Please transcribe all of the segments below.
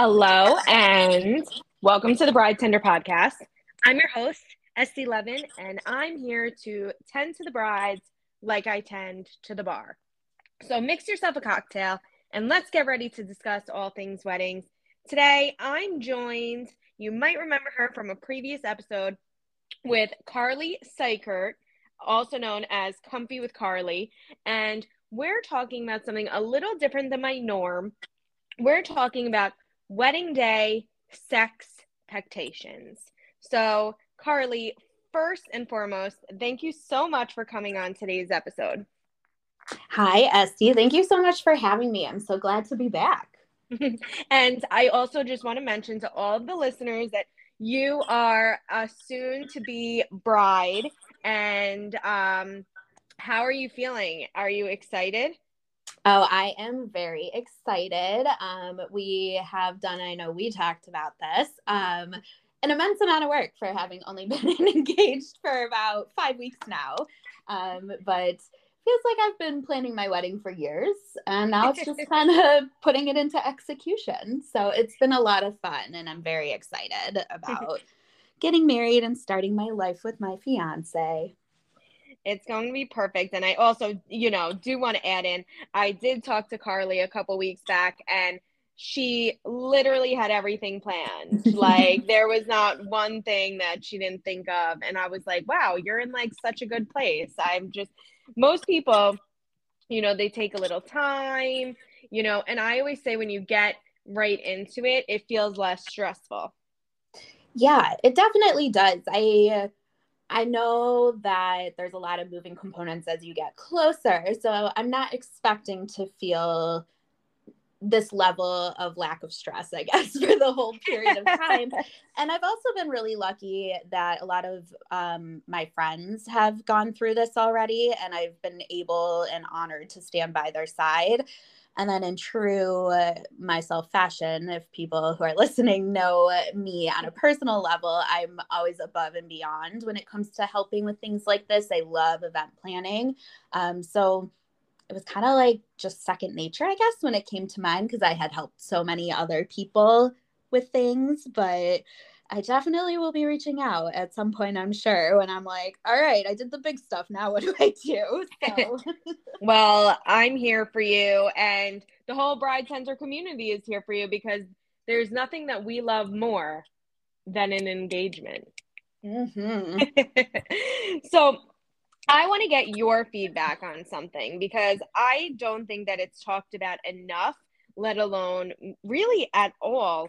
Hello and welcome to the Bride Tender podcast. I'm your host, Estee Levin, and I'm here to tend to the brides like I tend to the bar. So mix yourself a cocktail and let's get ready to discuss all things weddings. Today, I'm joined, you might remember her from a previous episode with Carly Cykiert, also known as Comfy with Carly, and we're talking about something a little different than my norm. We're talking about wedding day sex expectations. So, Carly, first and foremost, thank you so much for coming on today's episode. Hi, Estee. Thank you so much for having me. I'm so glad to be back. and I also just want to mention to all of the listeners that you are a soon to be bride. And um, how are you feeling? Are you excited? Oh, I am very excited. Um, we have done, I know we talked about this, um, an immense amount of work for having only been engaged for about five weeks now. Um, but feels like I've been planning my wedding for years and now it's just kind of putting it into execution. So it's been a lot of fun and I'm very excited about getting married and starting my life with my fiance. It's going to be perfect. And I also, you know, do want to add in, I did talk to Carly a couple weeks back and she literally had everything planned. like there was not one thing that she didn't think of. And I was like, wow, you're in like such a good place. I'm just, most people, you know, they take a little time, you know, and I always say when you get right into it, it feels less stressful. Yeah, it definitely does. I I know that there's a lot of moving components as you get closer. So I'm not expecting to feel this level of lack of stress, I guess, for the whole period of time. and I've also been really lucky that a lot of um, my friends have gone through this already, and I've been able and honored to stand by their side. And then, in true myself fashion, if people who are listening know me on a personal level, I'm always above and beyond when it comes to helping with things like this. I love event planning. Um, so, it was kind of like just second nature, I guess, when it came to mine because I had helped so many other people with things. But I definitely will be reaching out at some point, I'm sure, when I'm like, all right, I did the big stuff. Now what do I do? So. well, I'm here for you. And the whole Bride Tender community is here for you because there's nothing that we love more than an engagement. Mm-hmm. so I want to get your feedback on something because I don't think that it's talked about enough, let alone really at all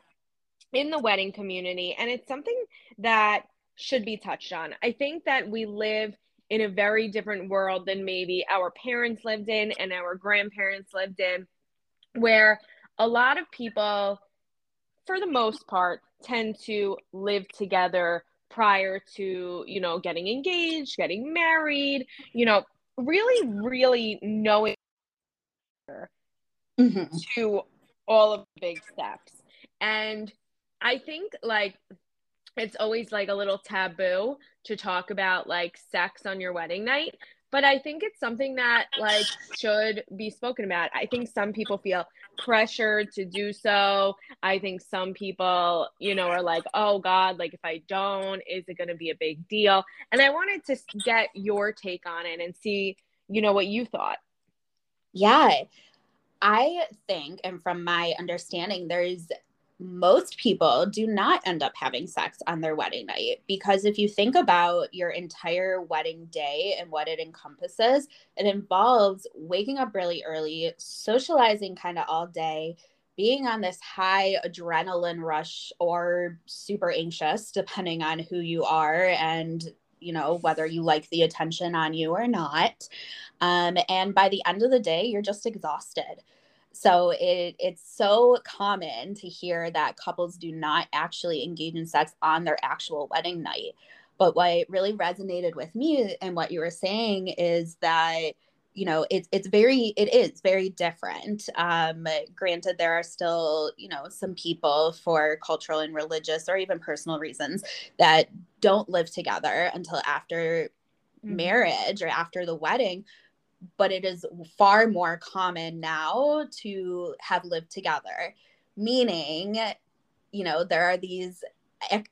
in the wedding community. And it's something that should be touched on. I think that we live in a very different world than maybe our parents lived in and our grandparents lived in, where a lot of people, for the most part, tend to live together prior to, you know, getting engaged, getting married, you know, really, really knowing mm-hmm. to all of the big steps. And I think like it's always like a little taboo to talk about like sex on your wedding night but i think it's something that like should be spoken about. I think some people feel pressured to do so. I think some people you know are like oh god like if i don't is it going to be a big deal? And i wanted to get your take on it and see you know what you thought. Yeah. I think and from my understanding there's most people do not end up having sex on their wedding night because if you think about your entire wedding day and what it encompasses, it involves waking up really early, socializing kind of all day, being on this high adrenaline rush or super anxious, depending on who you are and you know whether you like the attention on you or not. Um, and by the end of the day you're just exhausted so it it's so common to hear that couples do not actually engage in sex on their actual wedding night. But what really resonated with me and what you were saying is that you know it's it's very it is very different um granted there are still you know some people for cultural and religious or even personal reasons that don't live together until after mm-hmm. marriage or after the wedding but it is far more common now to have lived together. Meaning you know there are these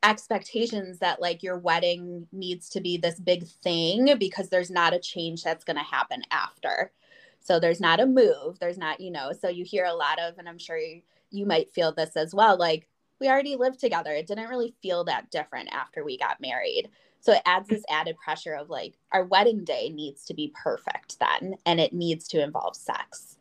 expectations that like your wedding needs to be this big thing because there's not a change that's going to happen after. So there's not a move there's not you know so you hear a lot of and i'm sure you, you might feel this as well like we already lived together. It didn't really feel that different after we got married so it adds this added pressure of like our wedding day needs to be perfect then and it needs to involve sex.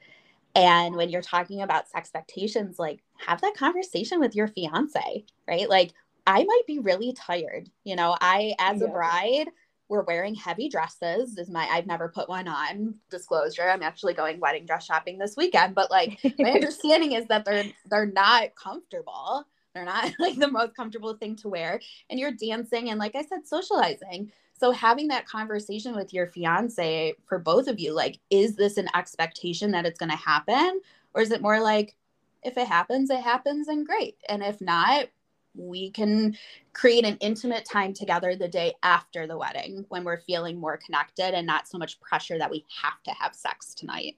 And when you're talking about sex expectations like have that conversation with your fiance right? Like I might be really tired. You know, I, as yeah. a bride, we're wearing heavy dresses. Is my i've never put one on disclosure. I'm actually going wedding dress shopping this weekend but like my understanding is that they're they're not comfortable they're not like the most comfortable thing to wear. And you're dancing and like i said socializing. So having that conversation with your fiance for both of you like is this an expectation that it's going to happen? Or is it more like if it happens it happens and great. And if not we can create an intimate time together the day after the wedding when we're feeling more connected and not so much pressure that we have to have sex tonight.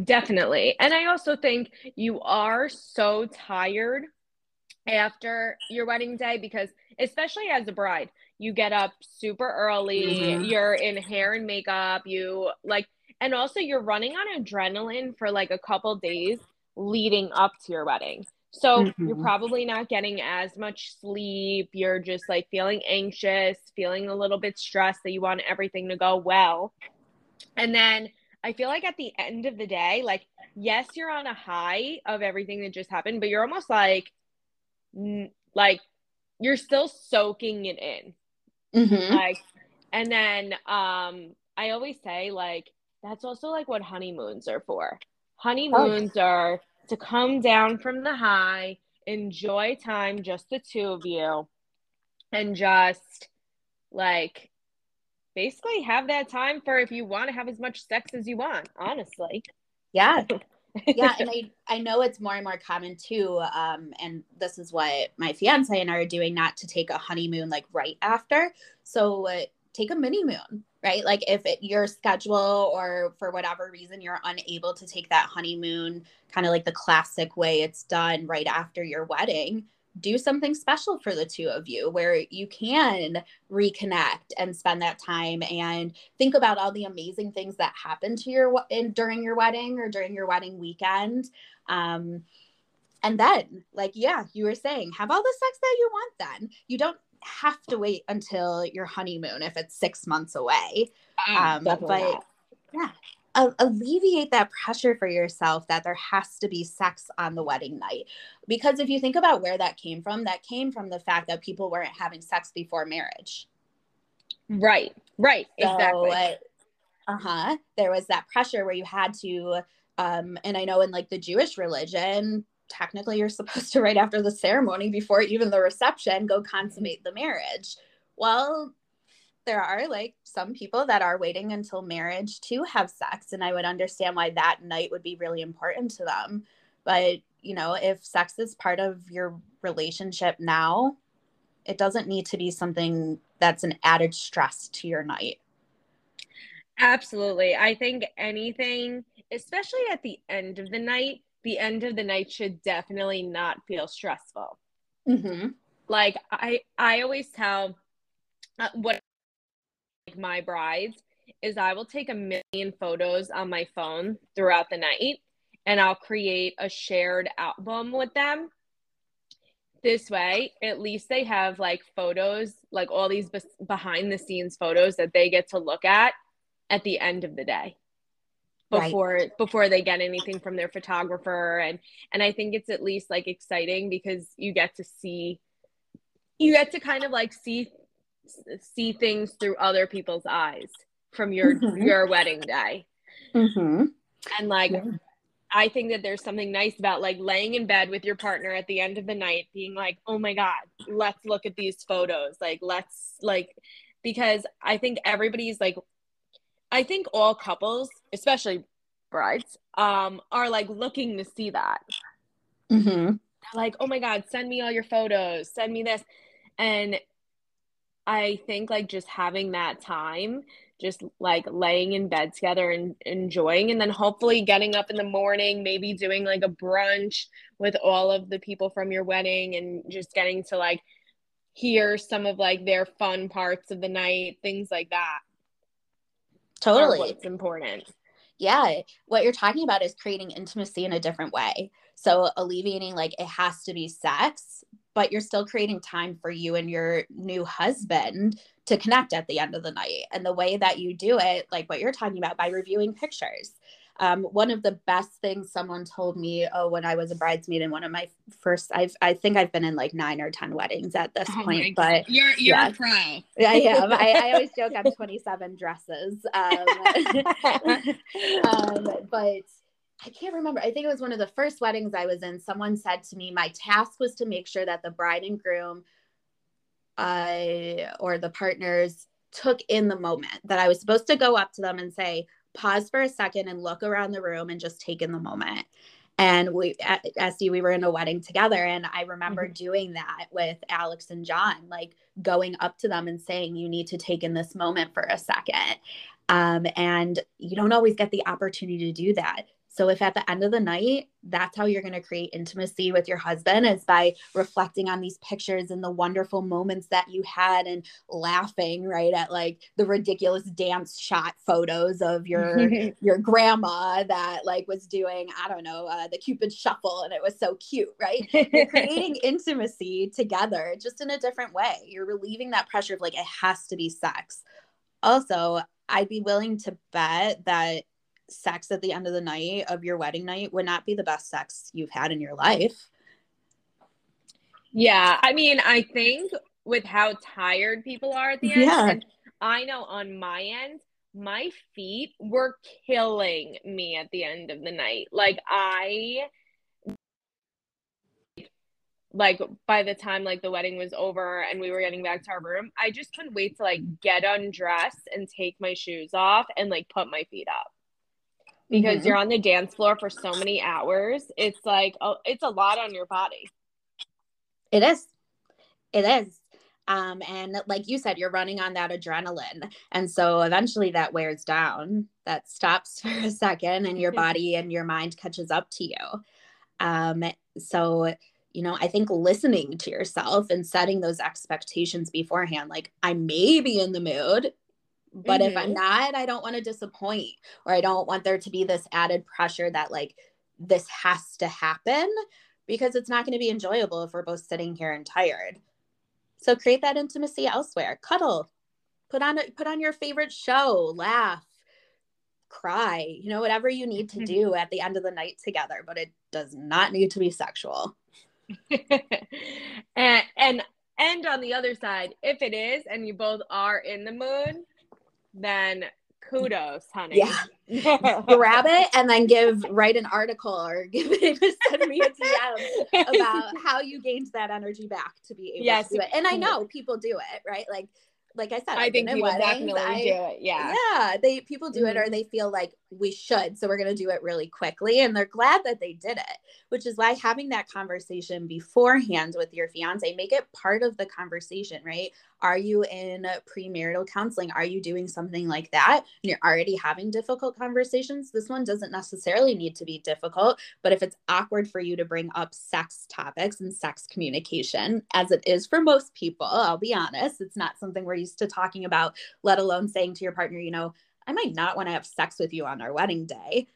Definitely. And I also think you are so tired after your wedding day because, especially as a bride, you get up super early, mm-hmm. you're in hair and makeup, you like, and also you're running on adrenaline for like a couple days leading up to your wedding. So mm-hmm. you're probably not getting as much sleep. You're just like feeling anxious, feeling a little bit stressed that you want everything to go well. And then I feel like at the end of the day, like, yes, you're on a high of everything that just happened, but you're almost like, like, you're still soaking it in. Mm-hmm. Like, and then um, I always say, like, that's also like what honeymoons are for. Honeymoons oh. are to come down from the high, enjoy time, just the two of you, and just like basically have that time for if you want to have as much sex as you want, honestly. Yeah. yeah, and I I know it's more and more common too. Um, and this is what my fiance and I are doing, not to take a honeymoon like right after. So uh, take a mini moon right? Like if it, your schedule or for whatever reason you're unable to take that honeymoon, kind of like the classic way it's done right after your wedding, do something special for the two of you where you can reconnect and spend that time and think about all the amazing things that happened to your in during your wedding or during your wedding weekend. Um, and then, like, yeah, you were saying, have all the sex that you want then. You don't have to wait until your honeymoon if it's six months away. Mm, um, but not. yeah, alleviate that pressure for yourself that there has to be sex on the wedding night. Because if you think about where that came from, that came from the fact that people weren't having sex before marriage. Right, right, so, exactly. Uh huh. There was that pressure where you had to, um, and I know in like the Jewish religion, technically you're supposed to right after the ceremony before even the reception go consummate the marriage well there are like some people that are waiting until marriage to have sex and i would understand why that night would be really important to them but you know if sex is part of your relationship now it doesn't need to be something that's an added stress to your night absolutely i think anything especially at the end of the night the end of the night should definitely not feel stressful. Mm-hmm. Like I, I always tell uh, what like my brides is I will take a million photos on my phone throughout the night and I'll create a shared album with them. This way, at least they have like photos, like all these be- behind the scenes photos that they get to look at at the end of the day before right. before they get anything from their photographer and and I think it's at least like exciting because you get to see you get to kind of like see see things through other people's eyes from your mm-hmm. your wedding day. Mm-hmm. And like yeah. I think that there's something nice about like laying in bed with your partner at the end of the night being like, "Oh my god, let's look at these photos." Like let's like because I think everybody's like I think all couples, especially brides, um, are like looking to see that. Mm-hmm. Like, oh my God, send me all your photos, send me this. And I think like just having that time just like laying in bed together and enjoying and then hopefully getting up in the morning maybe doing like a brunch with all of the people from your wedding and just getting to like hear some of like their fun parts of the night things like that totally. it's important. Yeah what you're talking about is creating intimacy in a different way. So alleviating like it has to be sex but you're still creating time for you and your new husband to connect at the end of the night. And the way that you do it, like what you're talking about, by reviewing pictures. Um, one of the best things someone told me, oh, when I was a bridesmaid in one of my first, I've, I think I've been in like nine or 10 weddings at this oh point, but you're, you're yeah. a pro. I am. I, I always joke I'm 27 dresses. Um, um, but I can't remember. I think it was one of the first weddings I was in. Someone said to me, my task was to make sure that the bride and groom uh, or the partners took in the moment that I was supposed to go up to them and say, pause for a second and look around the room and just take in the moment. And we at Estee, we were in a wedding together. And I remember mm-hmm. doing that with Alex and John, like going up to them and saying, you need to take in this moment for a second. Um, and you don't always get the opportunity to do that. So if at the end of the night, that's how you're going to create intimacy with your husband is by reflecting on these pictures and the wonderful moments that you had and laughing right at like the ridiculous dance shot photos of your your grandma that like was doing I don't know uh, the cupid shuffle and it was so cute, right? You're creating intimacy together just in a different way. You're relieving that pressure of like it has to be sex. Also, I'd be willing to bet that sex at the end of the night of your wedding night would not be the best sex you've had in your life. Yeah, I mean, I think with how tired people are at the end, yeah. I know on my end, my feet were killing me at the end of the night. Like I like by the time like the wedding was over and we were getting back to our room, I just couldn't wait to like get undressed and take my shoes off and like put my feet up because mm-hmm. you're on the dance floor for so many hours. It's like oh, it's a lot on your body. It is. It is. Um, and like you said, you're running on that adrenaline. And so eventually that wears down, that stops for a second, and your body and your mind catches up to you. Um, so, you know, I think listening to yourself and setting those expectations beforehand, like I may be in the mood, but mm-hmm. if I'm mm-hmm. not, I don't want to disappoint or I don't want there to be this added pressure that like this has to happen because it's not going to be enjoyable if we're both sitting here and tired. So create that intimacy elsewhere. Cuddle. Put on put on your favorite show, laugh, cry, you know, whatever you need to mm-hmm. do at the end of the night together, but it does not need to be sexual. and and and on the other side, if it is and you both are in the mood, then kudos, honey. Yeah. Grab it and then give write an article or give it to send me a DM about how you gained that energy back to be able yes. to do it. And I know people do it, right? Like like I said, I think people definitely I, do it. Yeah. Yeah. They people do mm-hmm. it or they feel like we should. So we're gonna do it really quickly. And they're glad that they did it, which is why having that conversation beforehand with your fiance, make it part of the conversation, right? Are you in premarital counseling? Are you doing something like that? And you're already having difficult conversations. This one doesn't necessarily need to be difficult, but if it's awkward for you to bring up sex topics and sex communication, as it is for most people, I'll be honest, it's not something we're used to talking about, let alone saying to your partner, you know, I might not want to have sex with you on our wedding day.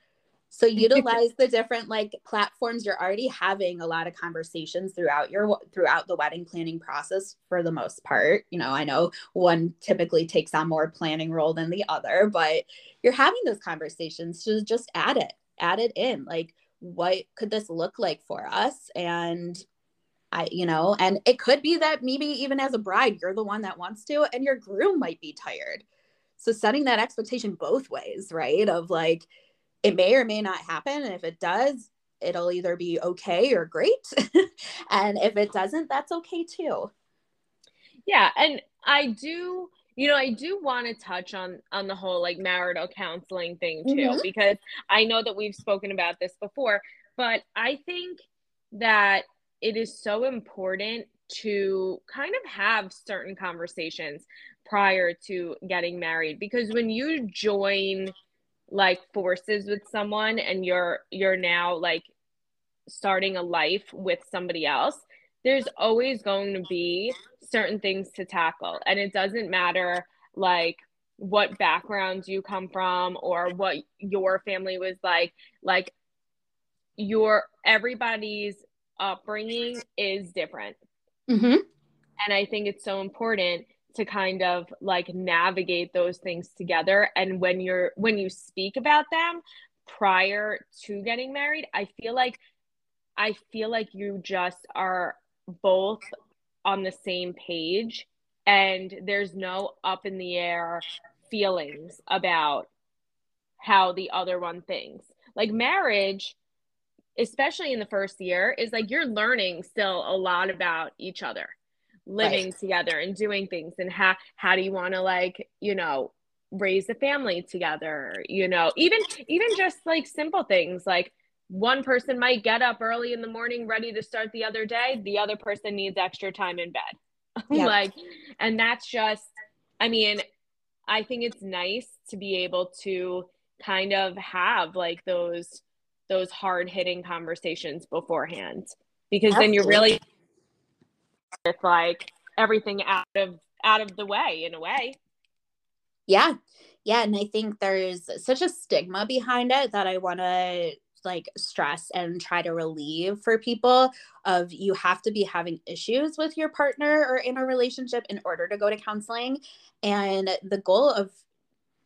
So utilize the different like platforms you're already having a lot of conversations throughout your throughout the wedding planning process for the most part. You know, I know one typically takes on more planning role than the other, but you're having those conversations to just add it, add it in. Like what could this look like for us and I, you know, and it could be that maybe even as a bride, you're the one that wants to, and your groom might be tired. So setting that expectation both ways, right? Of like, it may or may not happen. And if it does, it'll either be okay or great. and if it doesn't, that's okay too. Yeah. And I do, you know, I do want to touch on on the whole like marital counseling thing too, mm-hmm. because I know that we've spoken about this before, but I think that it is so important to kind of have certain conversations prior to getting married because when you join like forces with someone and you're you're now like starting a life with somebody else there's always going to be certain things to tackle. And it doesn't matter like what backgrounds you come from or what your family was like. Like your everybody's upbringing is different. Mm-hmm. and i think it's so important to kind of like navigate those things together. And when you're when you speak about them prior to getting married i feel like i feel like you just are both on the same page. And there's no up in the air feelings about how the other one thinks. Like marriage especially in the first year is like you're learning still a lot about each other living right. together and doing things and how how do you want to like you know raise a family together you know even even just like simple things like one person might get up early in the morning ready to start the other day the other person needs extra time in bed yeah. like and that's just i mean i think it's nice to be able to kind of have like those those hard hitting conversations beforehand because Absolutely. then you're really with like everything out of out of the way in a way. Yeah. Yeah, and I think there's such a stigma behind it that I want to like stress and try to relieve for people of you have to be having issues with your partner or in a relationship in order to go to counseling and the goal of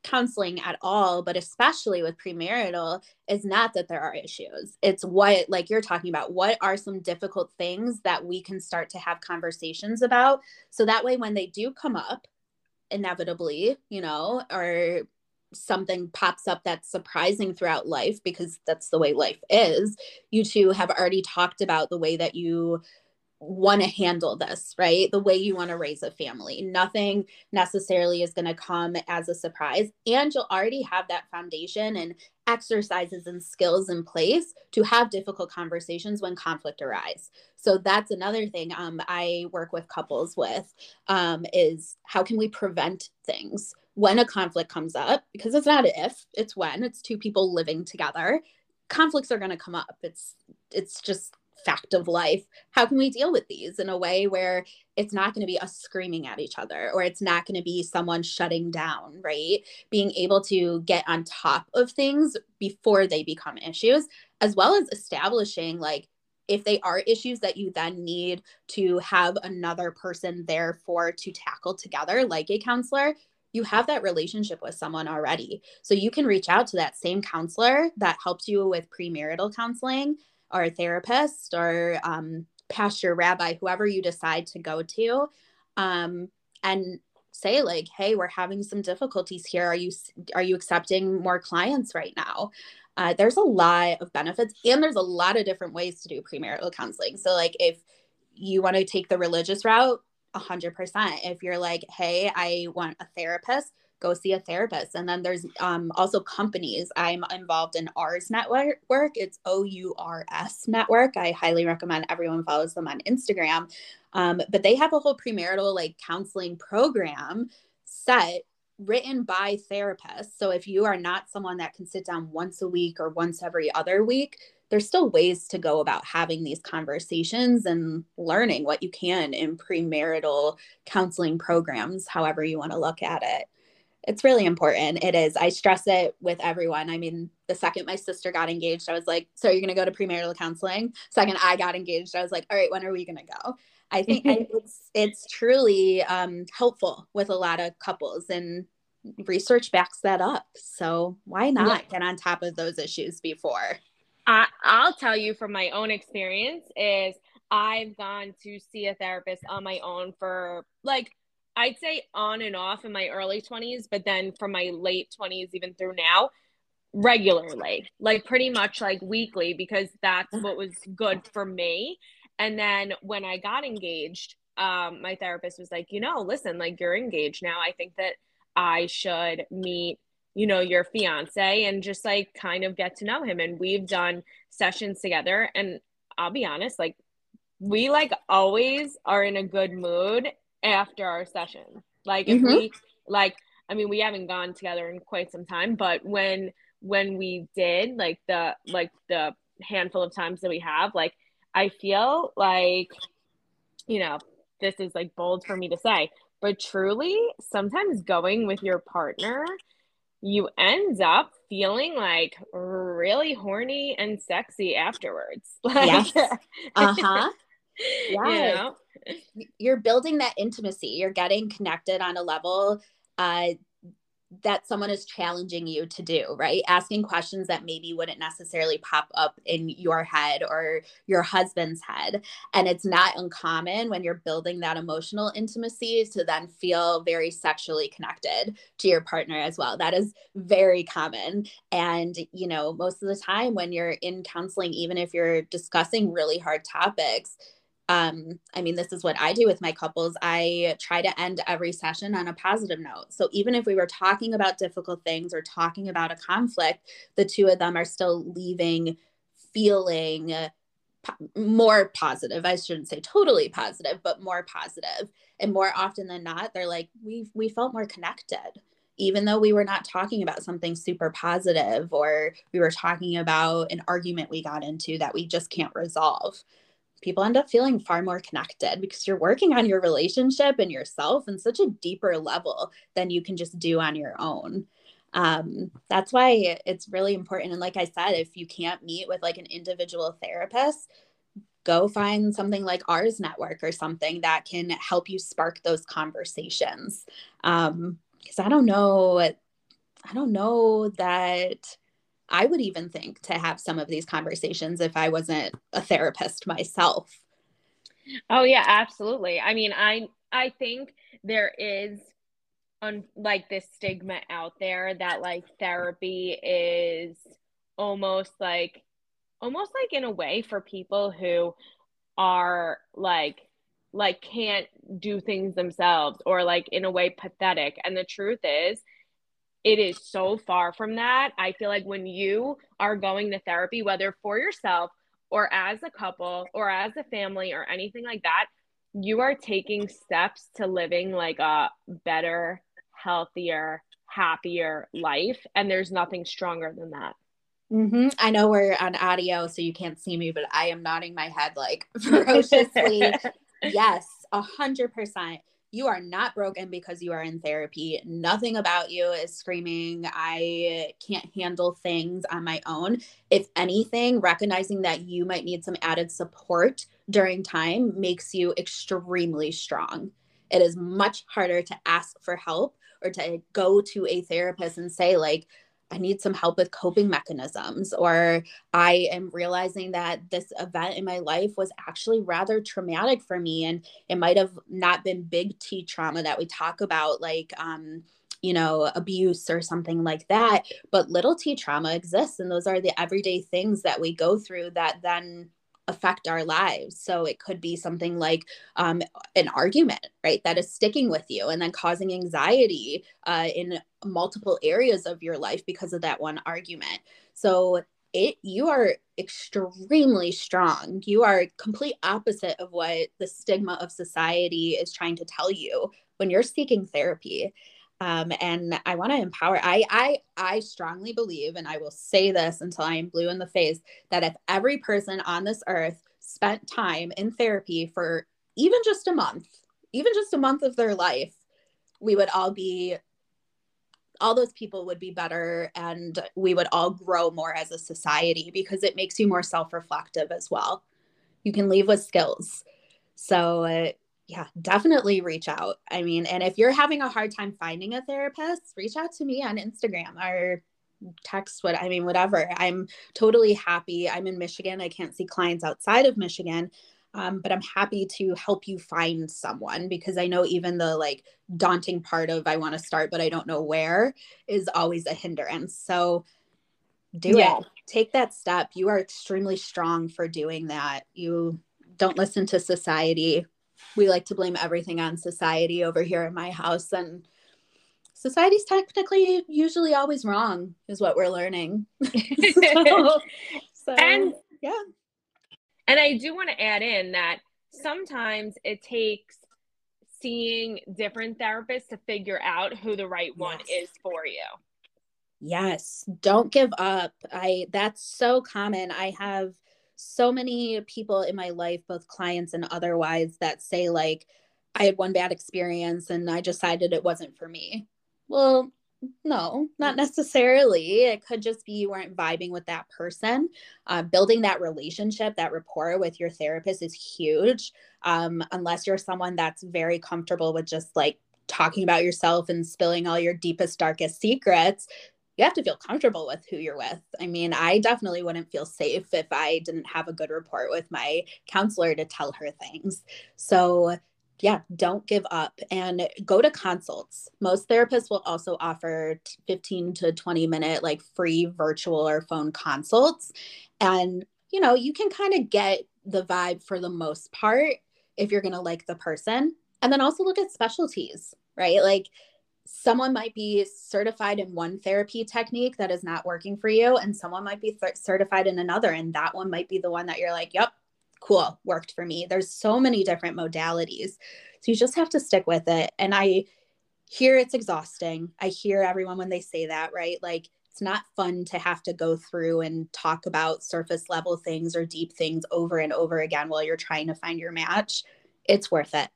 counseling at all, but especially with premarital, is not that there are issues. It's what, like you're talking about, what are some difficult things that we can start to have conversations about? So that way, when they do come up, inevitably, you know, or something pops up that's surprising throughout life because that's the way life is, you two have already talked about the way that you want to handle this, right? The way you want to raise a family. Nothing necessarily is going to come as a surprise. And you'll already have that foundation and exercises and skills in place to have difficult conversations when conflict arise. So that's another thing um, I work with couples with um, is how can we prevent things when a conflict comes up? Because it's not if, it's when. It's two people living together. Conflicts are going to come up. It's it's just fact of life how can we deal with these in a way where it's not going to be us screaming at each other or it's not going to be someone shutting down right being able to get on top of things before they become issues as well as establishing like if they are issues that you then need to have another person there for to tackle together like a counselor you have that relationship with someone already. So you can reach out to that same counselor that helps you with premarital counseling or a therapist or um, pastor rabbi, whoever you decide to go to, um, and say like, "Hey, we're having some difficulties here. Are you are you accepting more clients right now?" Uh, there's a lot of benefits, and there's a lot of different ways to do premarital counseling. So, like, if you want to take the religious route, 100%. If you're like, "Hey, I want a therapist," go see a therapist. And then there's um, also companies. I'm involved in Ours Network. It's O U R S Network. I highly recommend everyone follows them on Instagram. Um, but they have a whole premarital like counseling program set written by therapists. So if you are not someone that can sit down once a week or once every other week, there's still ways to go about having these conversations and learning what you can in premarital counseling programs, however you want to look at it it's really important. It is. I stress it with everyone. I mean, the second my sister got engaged, I was like, "So you're going to go to premarital counseling?" Second I got engaged, I was like, "All right, when are we going to go?" I think it's it's truly um, helpful with a lot of couples, and research backs that up. So why not yeah. get on top of those issues before? I, I'll tell you from my own experience is I've gone to see a therapist on my own for like I'd say on and off in my early 20s, but then from my late 20s, even through now, regularly, like pretty much like weekly, because that's what was good for me. And then when I got engaged, um, my therapist was like, you know, listen, like you're engaged now. I think that I should meet, you know, your fiance and just like kind of get to know him. And we've done sessions together. And I'll be honest, like we like always are in a good mood after our session. Like if mm-hmm. we like I mean we haven't gone together in quite some time, but when when we did like the like the handful of times that we have, like I feel like you know, this is like bold for me to say, but truly sometimes going with your partner you end up feeling like really horny and sexy afterwards. Like, yes. Uh-huh. Yeah. You know? You're building that intimacy. You're getting connected on a level uh, that someone is challenging you to do, right? Asking questions that maybe wouldn't necessarily pop up in your head or your husband's head. And it's not uncommon when you're building that emotional intimacy to then feel very sexually connected to your partner as well. That is very common. And, you know, most of the time when you're in counseling, even if you're discussing really hard topics, um, I mean, this is what I do with my couples. I try to end every session on a positive note. So even if we were talking about difficult things or talking about a conflict, the two of them are still leaving feeling more positive. I shouldn't say totally positive, but more positive. And more often than not, they're like, we we felt more connected even though we were not talking about something super positive or we were talking about an argument we got into that we just can't resolve people end up feeling far more connected because you're working on your relationship and yourself in such a deeper level than you can just do on your own. Um, that's why it's really important. And like i said if you can't meet with like an individual therapist go find something like ours network or something that can help you spark those conversations. Um because i don't know i don't know that I would even think to have some of these conversations if I wasn't a therapist myself. Oh yeah, absolutely. I mean, I I think there is on like this stigma out there that like therapy is almost like almost like in a way for people who are like like can't do things themselves or like in a way pathetic and the truth is it is so far from that. I feel like when you are going to therapy, whether for yourself or as a couple or as a family or anything like that, you are taking steps to living like a better, healthier, happier life. And there's nothing stronger than that. Mm-hmm. I know we're on audio, so you can't see me, but I am nodding my head like ferociously. yes, a hundred percent you are not broken because you are in therapy. Nothing about you is screaming, I can't handle things on my own. If anything, recognizing that you might need some added support during time makes you extremely strong. It is much harder to ask for help or to go to a therapist and say, like, I need some help with coping mechanisms, or I am realizing that this event in my life was actually rather traumatic for me. And it might have not been big T trauma that we talk about, like, um, you know, abuse or something like that. But little t trauma exists. And those are the everyday things that we go through that then affect our lives. So it could be something like um, an argument, right, that is sticking with you and then causing anxiety uh, in multiple areas of your life because of that one argument. So it you are extremely strong. You are complete opposite of what the stigma of society is trying to tell you when you're seeking therapy. Um, and I want to empower. I I I strongly believe, and I will say this until I am blue in the face, that if every person on this earth spent time in therapy for even just a month, even just a month of their life, we would all be all those people would be better and we would all grow more as a society because it makes you more self-reflective as well you can leave with skills so uh, yeah, definitely reach out. I mean, and if you're having a hard time finding a therapist, reach out to me on Instagram or text what I mean, whatever. I'm totally happy. I'm in Michigan. I can't see clients outside of Michigan. Um, but I'm happy to help you find someone because I know even the like daunting part of I want to start, but I don't know where is always a hindrance. So do yeah. it. Take that step. You are extremely strong for doing that. You don't listen to society we like to blame everything on society over here in my house and society's technically usually always wrong is what we're learning so, so, and yeah and i do want to add in that sometimes it takes seeing different therapists to figure out who the right one yes. is for you. Yes, don't give up. I that's so common. I have so many people in my life, both clients and otherwise, that say like I had one bad experience and I decided it wasn't for me. Well, no, not necessarily. It could just be you weren't vibing with that person. Uh, building that relationship, that rapport with your therapist is huge. Um, unless you're someone that's very comfortable with just like talking about yourself and spilling all your deepest, darkest secrets, you have to feel comfortable with who you're with. I mean, I definitely wouldn't feel safe if I didn't have a good rapport with my counselor to tell her things. So, yeah, don't give up and go to consults. Most therapists will also offer 15 to 20 minute like free virtual or phone consults. And, you know, you can kind of get the vibe for the most part if you're going to like the person. And then also look at specialties, right? Like someone might be certified in one therapy technique that is not working for you, and someone might be th- certified in another, and that one might be the one that you're like, yep, cool, worked for me. There's so many different modalities. So you just have to stick with it. And I hear it's exhausting. I hear everyone when they say that, right? Like it's not fun to have to go through and talk about surface level things or deep things over and over again while you're trying to find your match. It's worth it.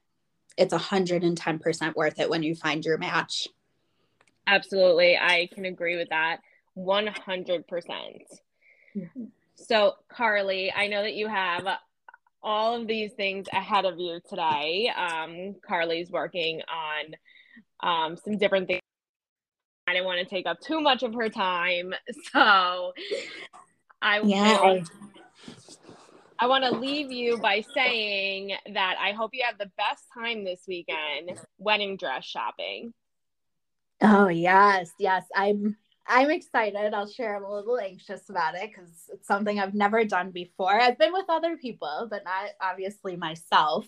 It's 110% worth it when you find your match. Absolutely. I can agree with that 100%. percent mm hmm So, Carly, I know that you have all of these things ahead of you today. Um, Carly's working on um, some different things. I didn't want to take up too much of her time, so I yeah. I want to leave you by saying that I hope you have the best time this weekend wedding dress shopping. Oh yes, yes. I'm I'm excited. I'll share I'm a little anxious about it because it's something I've never done before. I've been with other people, but not obviously myself.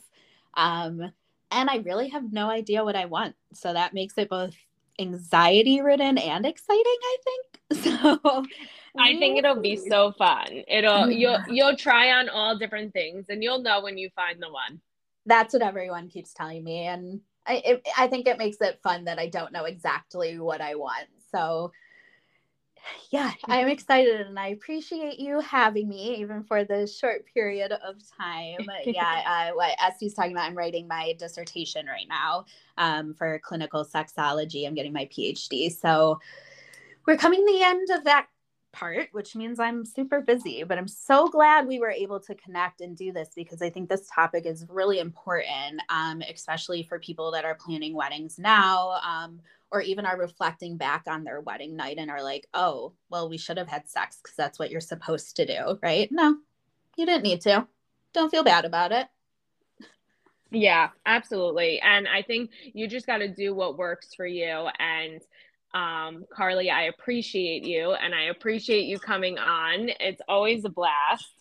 Um, and I really have no idea what I want. So that makes it both anxiety ridden and exciting, I think. So I think it'll be mm. so fun. It'll mm. you'll you'll try on all different things and you'll know when you find the one. That's what everyone keeps telling me. And I it, I think it makes it fun that I don't know exactly what I want. So yeah, I'm excited and I appreciate you having me even for this short period of time. yeah, uh, what Estee's talking about, I'm writing my dissertation right now um, for clinical sexology. I'm getting my PhD. So we're coming the end of that part, which means I'm super busy, but I'm so glad we were able to connect and do this because I think this topic is really important, um, especially for people that are planning weddings now. Um, or even are reflecting back on their wedding night and are like, oh, well, we should have had sex because that's what you're supposed to do, right? No, you didn't need to. Don't feel bad about it. Yeah, absolutely. And I think you just got to do what works for you. And um, Carly, I appreciate you and I appreciate you coming on. It's always a blast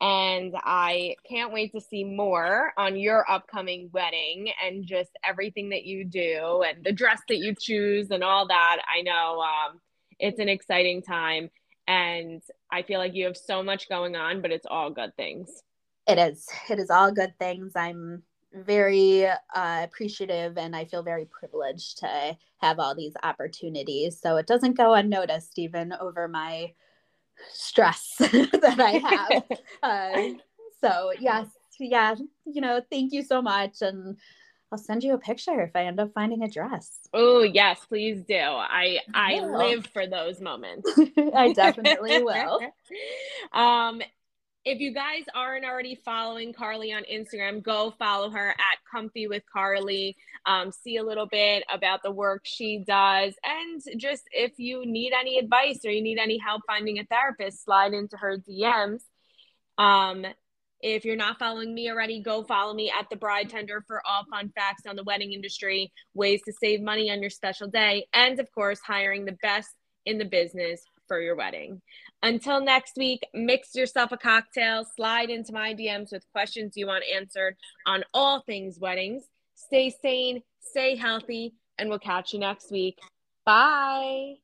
and I can't wait to see more on your upcoming wedding and just everything that you do and the dress that you choose and all that. I know um, it's an exciting time, and I feel like you have so much going on, but it's all good things. It is. It is all good things. I'm very uh, appreciative and I feel very privileged to have all these opportunities. So it doesn't go unnoticed, even over my stress that I have. uh, so yes, yeah, you know, thank you so much, and I'll send you a picture if I end up finding a dress. Oh yes, please do. I I live for those moments. I definitely will. um, if you guys aren't already following Carly on Instagram, go follow her at Comfy with Carly. Um, see a little bit about the work she does. And just if you need any advice or you need any help finding a therapist, slide into her DMs. Um, if you're not following me already, go follow me at the Bride Tender for all fun facts on the wedding industry, ways to save money on your special day, and of course, hiring the best in the business for your wedding. Until next week, mix yourself a cocktail, slide into my DMs with questions you want answered on all things weddings. Stay sane, stay healthy, and we'll catch you next week. Bye.